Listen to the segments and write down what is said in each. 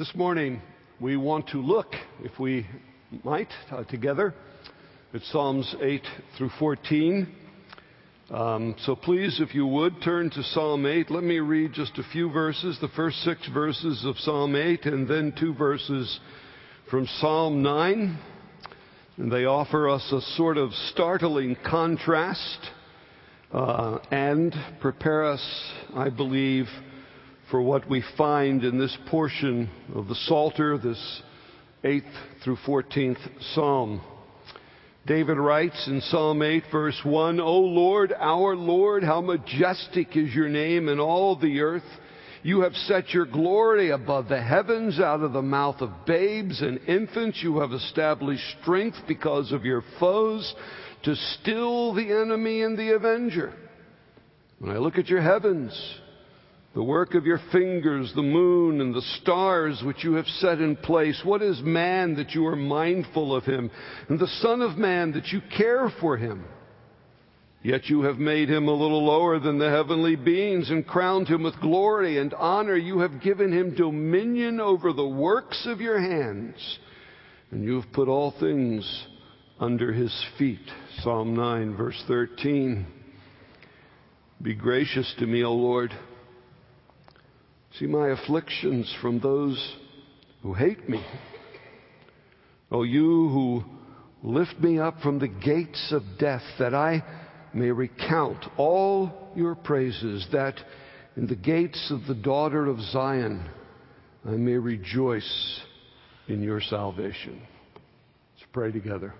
This morning, we want to look, if we might, uh, together at Psalms 8 through 14. Um, so please, if you would, turn to Psalm 8. Let me read just a few verses, the first six verses of Psalm 8, and then two verses from Psalm 9. And they offer us a sort of startling contrast uh, and prepare us, I believe, for what we find in this portion of the Psalter, this 8th through 14th Psalm. David writes in Psalm 8, verse 1 O Lord, our Lord, how majestic is your name in all the earth. You have set your glory above the heavens out of the mouth of babes and infants. You have established strength because of your foes to still the enemy and the avenger. When I look at your heavens, the work of your fingers, the moon and the stars which you have set in place. What is man that you are mindful of him, and the Son of Man that you care for him? Yet you have made him a little lower than the heavenly beings and crowned him with glory and honor. You have given him dominion over the works of your hands, and you have put all things under his feet. Psalm 9, verse 13. Be gracious to me, O Lord See my afflictions from those who hate me. O you who lift me up from the gates of death, that I may recount all your praises, that in the gates of the daughter of Zion I may rejoice in your salvation. Let's pray together.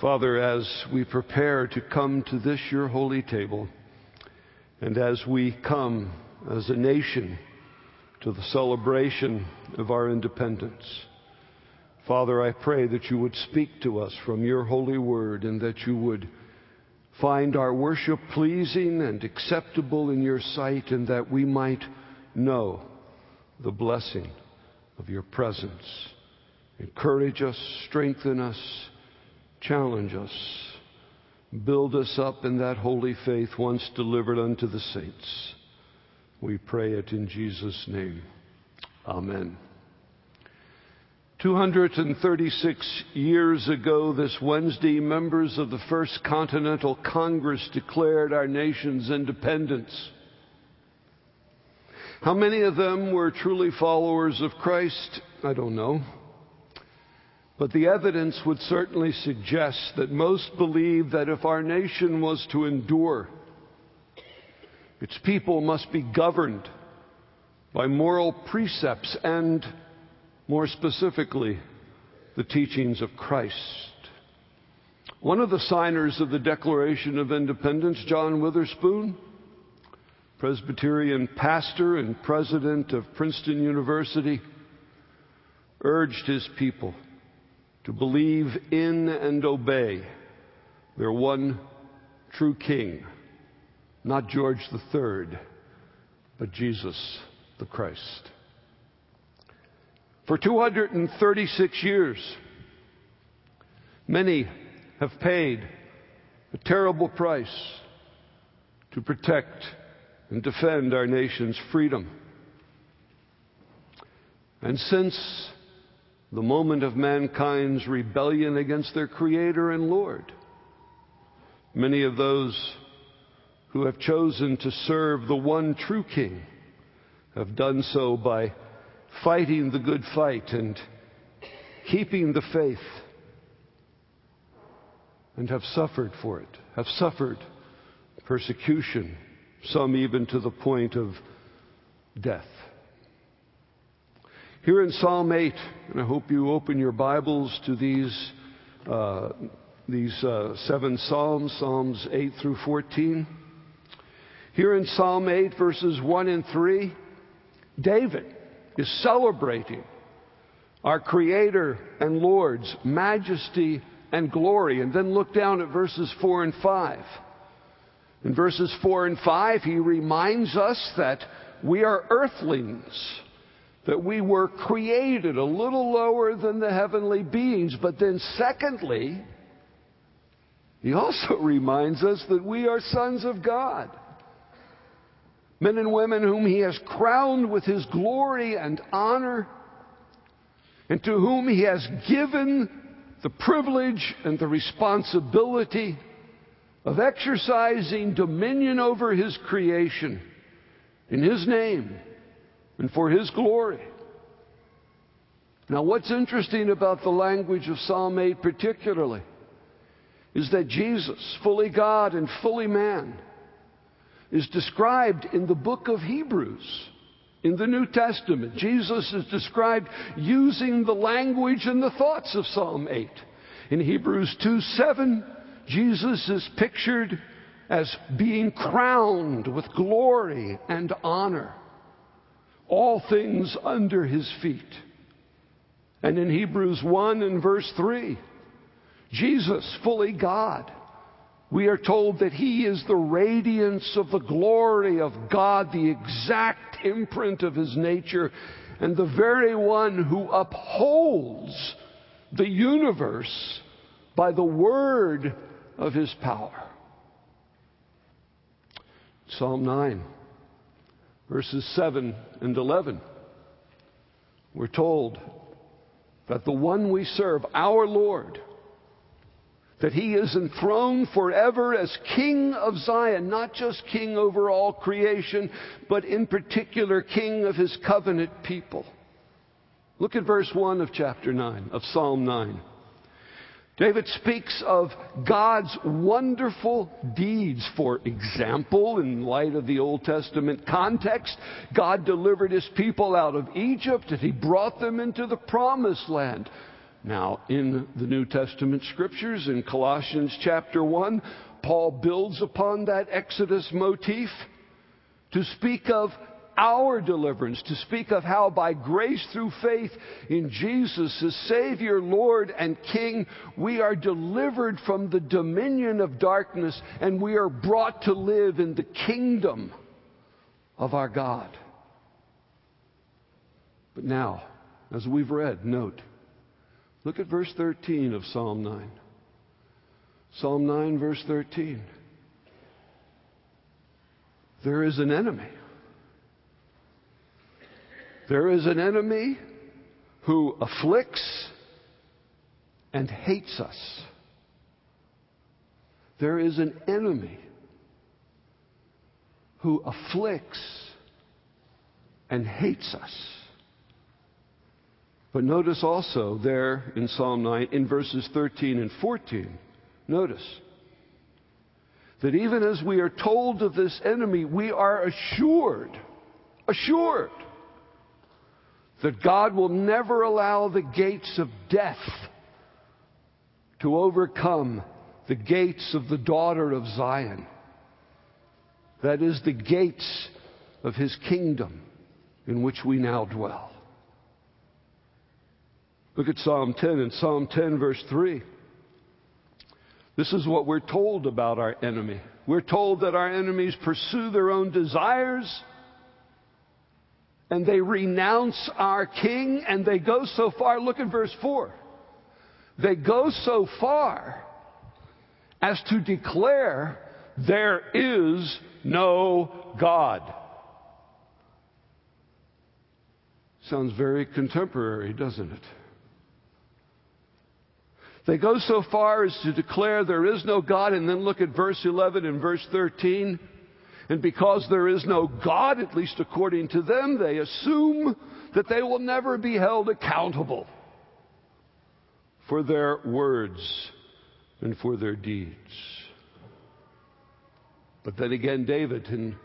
Father, as we prepare to come to this your holy table, and as we come as a nation to the celebration of our independence. Father, I pray that you would speak to us from your holy word and that you would find our worship pleasing and acceptable in your sight and that we might know the blessing of your presence. Encourage us, strengthen us, challenge us, build us up in that holy faith once delivered unto the saints. We pray it in Jesus' name. Amen. 236 years ago this Wednesday, members of the First Continental Congress declared our nation's independence. How many of them were truly followers of Christ? I don't know. But the evidence would certainly suggest that most believed that if our nation was to endure, its people must be governed by moral precepts and, more specifically, the teachings of Christ. One of the signers of the Declaration of Independence, John Witherspoon, Presbyterian pastor and president of Princeton University, urged his people to believe in and obey their one true king, not George III, but Jesus the Christ. For 236 years, many have paid a terrible price to protect and defend our nation's freedom. And since the moment of mankind's rebellion against their Creator and Lord, many of those who have chosen to serve the one true King have done so by fighting the good fight and keeping the faith and have suffered for it, have suffered persecution, some even to the point of death. Here in Psalm 8, and I hope you open your Bibles to these, uh, these uh, seven Psalms, Psalms 8 through 14. Here in Psalm 8, verses 1 and 3, David is celebrating our Creator and Lord's majesty and glory. And then look down at verses 4 and 5. In verses 4 and 5, he reminds us that we are earthlings, that we were created a little lower than the heavenly beings. But then, secondly, he also reminds us that we are sons of God men and women whom he has crowned with his glory and honor, and to whom he has given the privilege and the responsibility of exercising dominion over his creation in his name and for his glory. Now, what's interesting about the language of Psalm 8 particularly is that Jesus, fully God and fully man, is described in the book of Hebrews. In the New Testament, Jesus is described using the language and the thoughts of Psalm 8. In Hebrews 2 7, Jesus is pictured as being crowned with glory and honor, all things under his feet. And in Hebrews 1 and verse 3, Jesus, fully God, we are told that he is the radiance of the glory of God, the exact imprint of his nature, and the very one who upholds the universe by the word of his power. Psalm 9, verses 7 and 11. We're told that the one we serve, our Lord, that he is enthroned forever as King of Zion, not just King over all creation, but in particular King of his covenant people. Look at verse 1 of chapter 9, of Psalm 9. David speaks of God's wonderful deeds. For example, in light of the Old Testament context, God delivered his people out of Egypt and he brought them into the promised land. Now, in the New Testament scriptures, in Colossians chapter 1, Paul builds upon that Exodus motif to speak of our deliverance, to speak of how by grace through faith in Jesus as Savior, Lord, and King, we are delivered from the dominion of darkness and we are brought to live in the kingdom of our God. But now, as we've read, note, Look at verse 13 of Psalm 9. Psalm 9, verse 13. There is an enemy. There is an enemy who afflicts and hates us. There is an enemy who afflicts and hates us. But notice also there in Psalm 9, in verses 13 and 14, notice that even as we are told of this enemy, we are assured, assured, that God will never allow the gates of death to overcome the gates of the daughter of Zion. That is, the gates of his kingdom in which we now dwell. Look at Psalm 10 and Psalm 10, verse 3. This is what we're told about our enemy. We're told that our enemies pursue their own desires and they renounce our king and they go so far. Look at verse 4. They go so far as to declare there is no God. Sounds very contemporary, doesn't it? They go so far as to declare there is no God, and then look at verse 11 and verse 13. And because there is no God, at least according to them, they assume that they will never be held accountable for their words and for their deeds. But then again, David in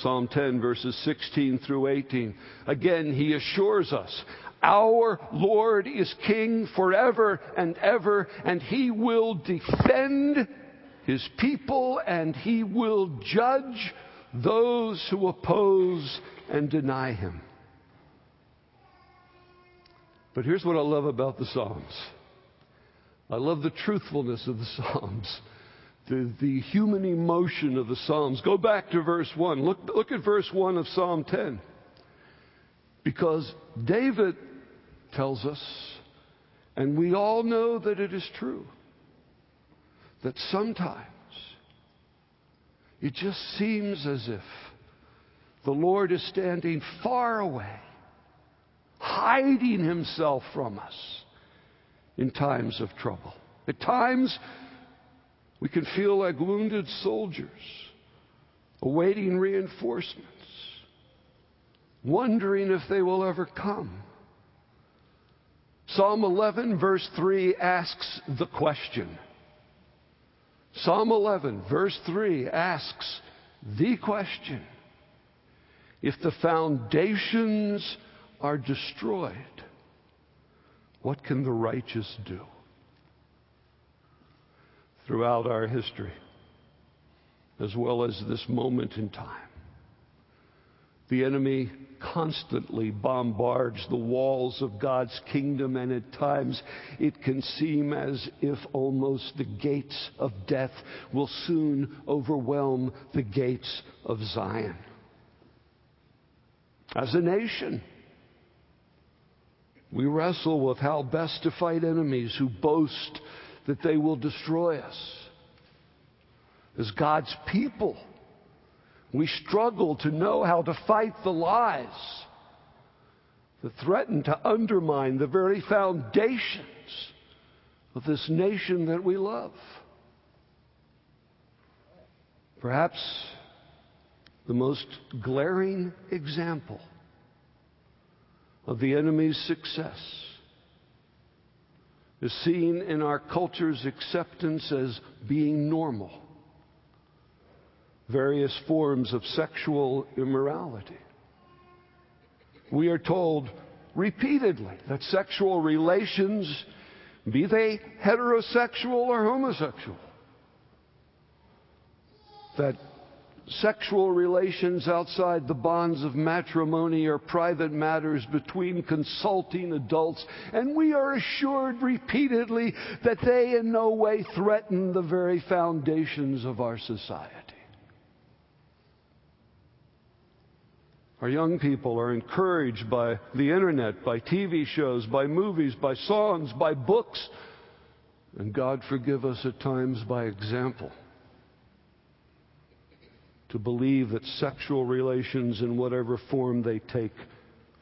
Psalm 10, verses 16 through 18, again, he assures us our Lord is King forever and ever, and He will defend His people and He will judge those who oppose and deny Him. But here's what I love about the Psalms I love the truthfulness of the Psalms. The, the human emotion of the Psalms. Go back to verse 1. Look, look at verse 1 of Psalm 10. Because David tells us, and we all know that it is true, that sometimes it just seems as if The Lord is standing far away, hiding himself from us in times of trouble. At times, we can feel like wounded soldiers awaiting reinforcements, wondering if they will ever come. Psalm 11, verse 3 asks the question. Psalm 11, verse 3 asks the question if the foundations are destroyed, what can the righteous do? Throughout our history, as well as this moment in time, the enemy constantly bombards the walls of God's kingdom, and at times it can seem as if almost the gates of death will soon overwhelm the gates of Zion. As a nation, we wrestle with how best to fight enemies who boast that they will destroy us. As God's people, we struggle to know how to fight the lies that threaten to undermine the very foundations of this nation that we love. Perhaps the most glaring example of the enemy's success is seen in our culture's acceptance as being normal various forms of sexual immorality. We are told repeatedly that sexual relations, be they heterosexual or homosexual, that sexual relations outside the bonds of matrimony are private matters between consulting adults, and we are assured repeatedly that they in no way threaten the very foundations of our society. Our young people are encouraged by the internet, by TV shows, by movies, by songs, by books, and God forgive us at times by example, to believe that sexual relations, in whatever form they take,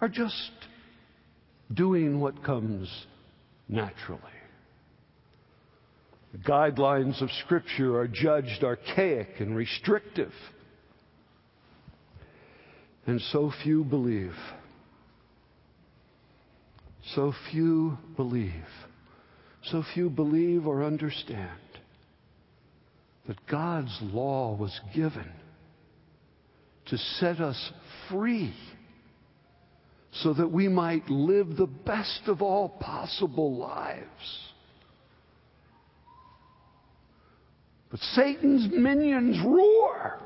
are just doing what comes naturally. The guidelines of Scripture are judged archaic and restrictive and so few believe. So few believe. So few believe or understand that God's law was given to set us free so that we might live the best of all possible lives. But Satan's minions roar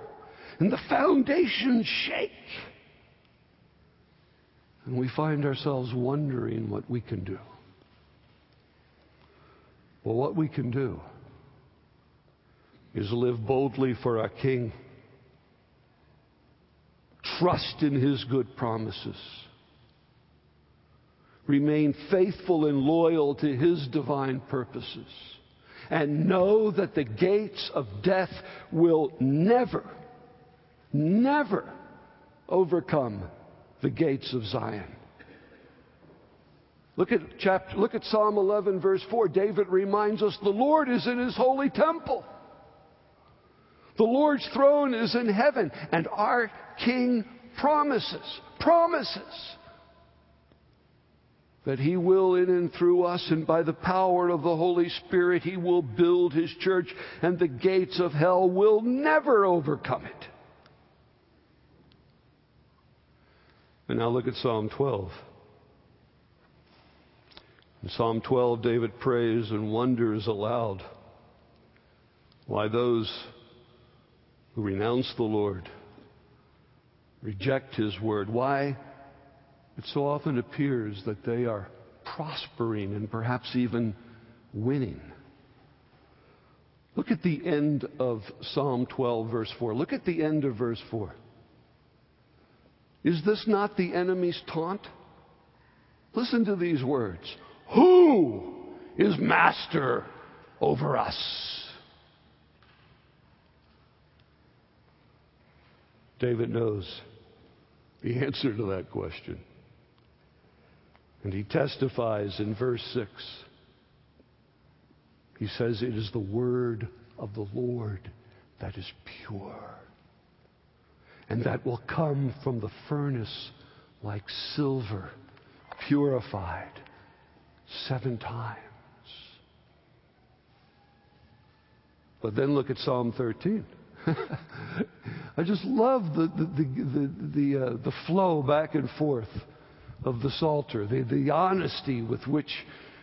and the foundations shake. And we find ourselves wondering what we can do. Well, what we can do is live boldly for our King, trust in His good promises, remain faithful and loyal to His divine purposes, and know that the gates of death will never never overcome the gates of Zion. Look at, chapter, look at Psalm 11, verse 4. David reminds us the Lord is in his holy temple. The Lord's throne is in heaven, and our King promises, promises that He will in and through us, and by the power of the Holy Spirit, He will build His church, and the gates of hell will never overcome it. And now look at Psalm 12. In Psalm 12, David prays and wonders aloud why those who renounce the Lord reject his word, why it so often appears that they are prospering and perhaps even winning. Look at the end of Psalm 12, verse 4. Look at the end of verse 4. Is this not the enemy's taunt? Listen to these words Who is master over us? David knows the answer to that question. And he testifies in verse 6. He says, It is the word of the Lord that is pure, and that will come from the furnace like silver, purified seven times. But then look at Psalm 13. I just love the, the, the, the, uh, the flow back and forth of the Psalter, the, the honesty with which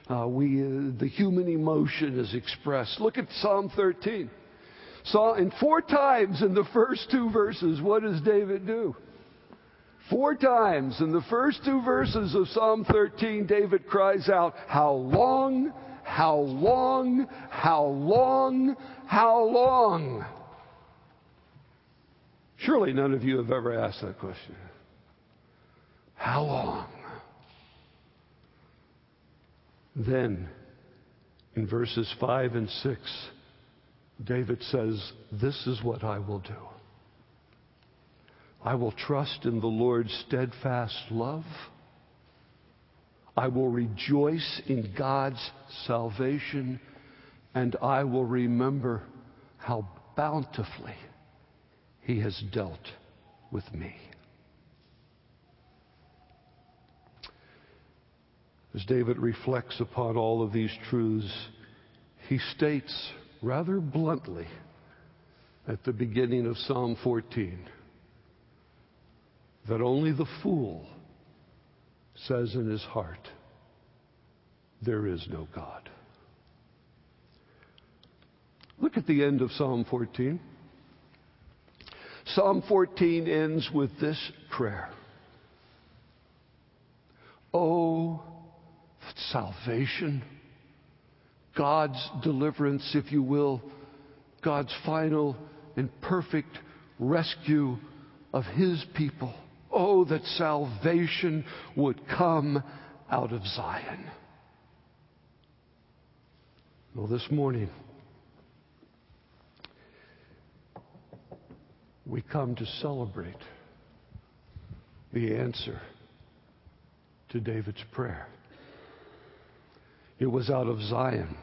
uh, we, uh, the human emotion is expressed. Look at Psalm 13. So, and four times in the first two verses, what does David do? Four times in the first two verses of Psalm 13, David cries out, How long, how long, how long, how long? Surely none of you have ever asked that question. How long? Then, in verses 5 and 6, David says, This is what I will do. I will trust in the Lord's steadfast love. I will rejoice in God's salvation, and I will remember how bountifully He has dealt with me. As David reflects upon all of these truths, he states rather bluntly at the beginning of Psalm 14 that only the fool says in his heart, There is no God. Look at the end of Psalm 14. Psalm 14 ends with this prayer Oh, salvation, God's deliverance, if you will, God's final and perfect rescue of His people. Oh, that salvation would come out of Zion. Well, this morning, we come to celebrate the answer to David's prayer. It was out of Zion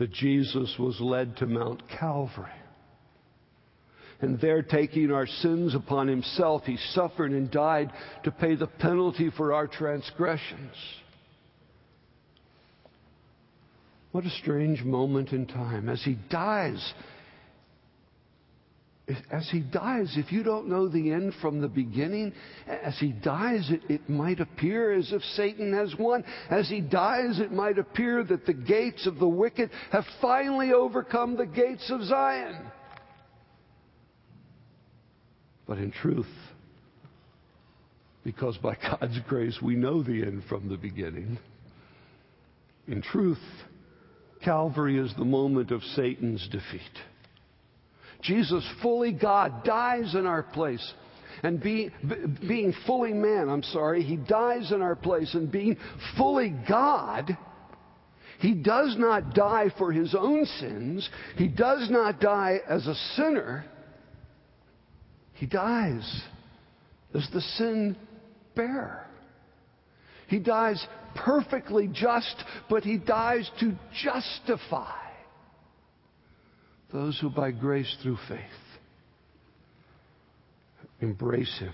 that Jesus was led to Mount Calvary. And there, taking our sins upon himself, he suffered and died to pay the penalty for our transgressions. What a strange moment in time. As he dies, as he dies, if you don't know the end from the beginning, as he dies, it, it, might appear as if Satan has won. As he dies, it might appear that the gates of the wicked have finally overcome the gates of Zion. But in truth, because by God's grace we know the end from the beginning, in truth, Calvary is the moment of Satan's defeat. Jesus, fully God, dies in our place. And be, be, being fully man, I'm sorry, he dies in our place. And being fully God, he does not die for his own sins. He does not die as a sinner. He dies as the sin bearer. He dies perfectly just, but he dies to justify those who by grace through faith embrace him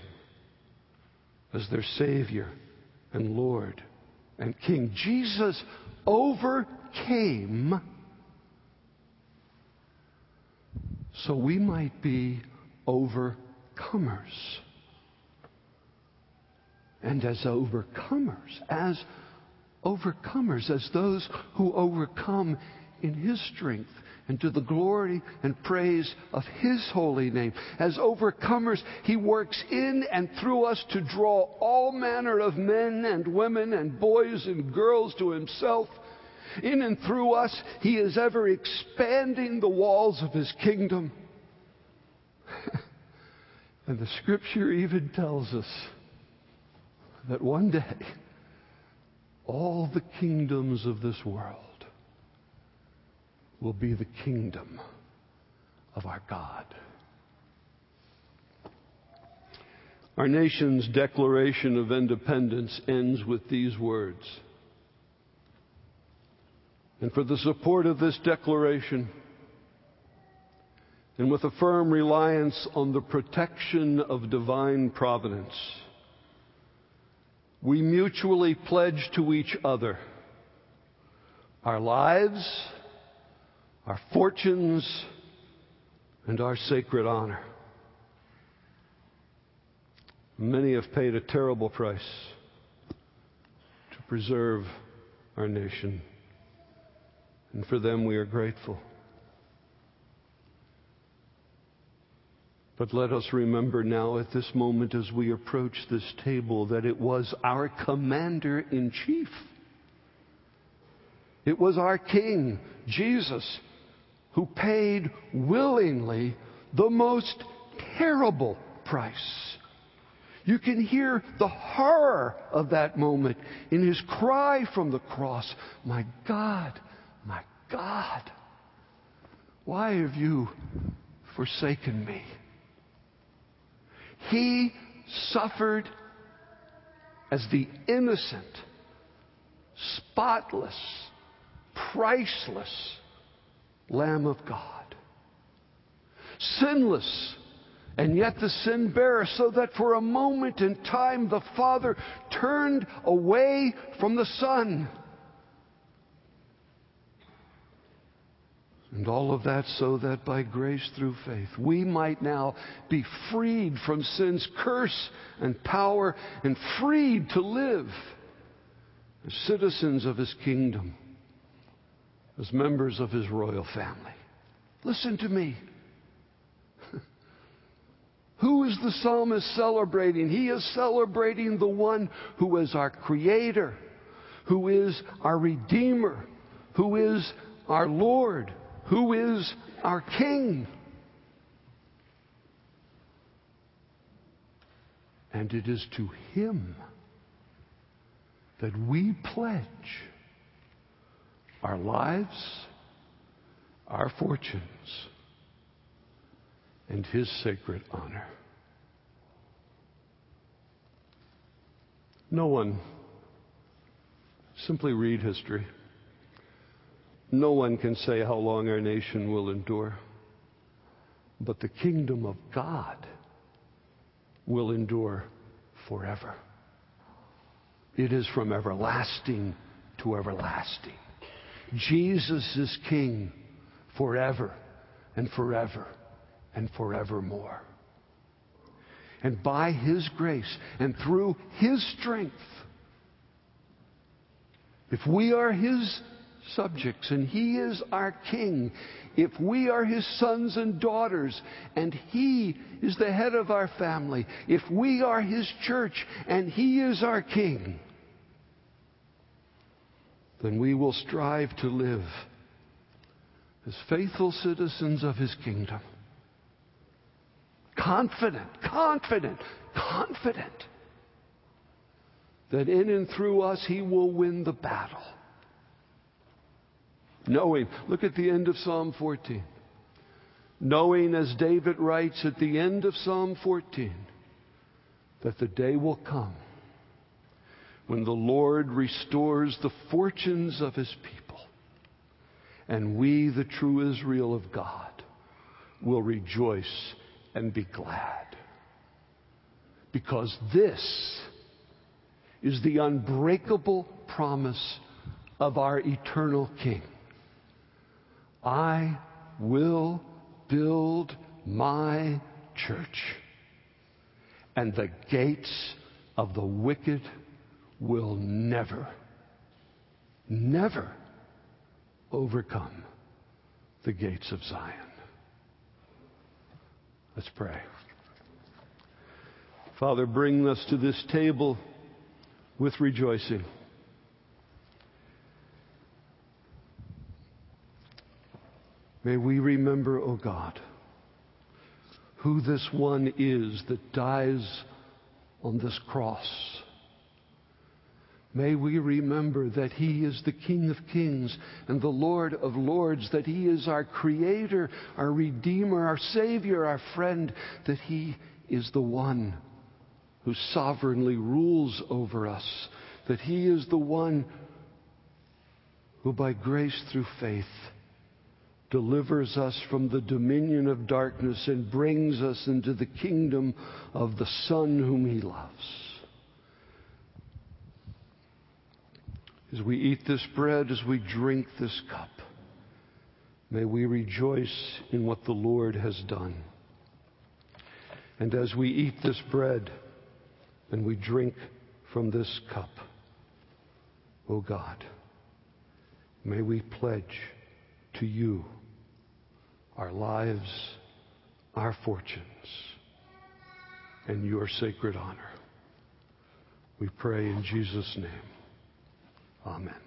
as their Savior and Lord and King. Jesus overcame so we might be overcomers. And as overcomers, as overcomers, as those who overcome in His strength and to the glory and praise of His holy name. As overcomers, He works in and through us to draw all manner of men and women and boys and girls to Himself. In and through us, He is ever expanding the walls of His kingdom. and the Scripture even tells us that one day, all the kingdoms of this world will be the kingdom of our God. Our nation's Declaration of Independence ends with these words. And for the support of this declaration, and with a firm reliance on the protection of divine providence, we mutually pledge to each other our lives, our fortunes, and our sacred honor. Many have paid a terrible price to preserve our nation, and for them we are grateful. But let us remember now at this moment as we approach this table that it was our commander in chief. It was our King, Jesus, who paid willingly the most terrible price. You can hear the horror of that moment in his cry from the cross My God, my God, why have you forsaken me? He suffered as the innocent, spotless, priceless Lamb of God. Sinless, and yet the sin bearer, so that for a moment in time the Father turned away from the Son And all of that so that by grace through faith we might now be freed from sin's curse and power and freed to live as citizens of his kingdom, as members of his royal family. Listen to me. Who is the psalmist celebrating? He is celebrating the one who is our creator, who is our redeemer, who is our Lord who is our King. And it is to Him that we pledge our lives, our fortunes, and His sacred honor. No one, simply read history. No one can say how long our nation will endure. But the kingdom of God will endure forever. It is from everlasting to everlasting. Jesus is King forever and forever and forevermore. And by His grace and through His strength, if we are His subjects, and He is our King. If we are His sons and daughters, and He is the head of our family, if we are His church, and He is our King, then we will strive to live as faithful citizens of His kingdom. Confident, confident, confident that in and through us He will win the battle Knowing, look at the end of Psalm 14. Knowing, as David writes at the end of Psalm 14, that the day will come when the Lord restores the fortunes of his people, and we, the true Israel of God, will rejoice and be glad. Because this is the unbreakable promise of our eternal King. I will build my church, and the gates of the wicked will never, never overcome the gates of Zion. Let's pray. Father, bring us to this table with rejoicing. May we remember, O oh God, who this one is that dies on this cross. May we remember that He is the King of kings and the Lord of lords, that He is our Creator, our Redeemer, our Savior, our friend, that He is the one who sovereignly rules over us, that He is the one who, by grace through faith, delivers us from the dominion of darkness and brings us into the kingdom of the Son whom He loves. As we eat this bread, as we drink this cup, may we rejoice in what the Lord has done. And as we eat this bread and we drink from this cup, O oh God, may we pledge to you our lives, our fortunes, and your sacred honor. We pray in Jesus' name. Amen.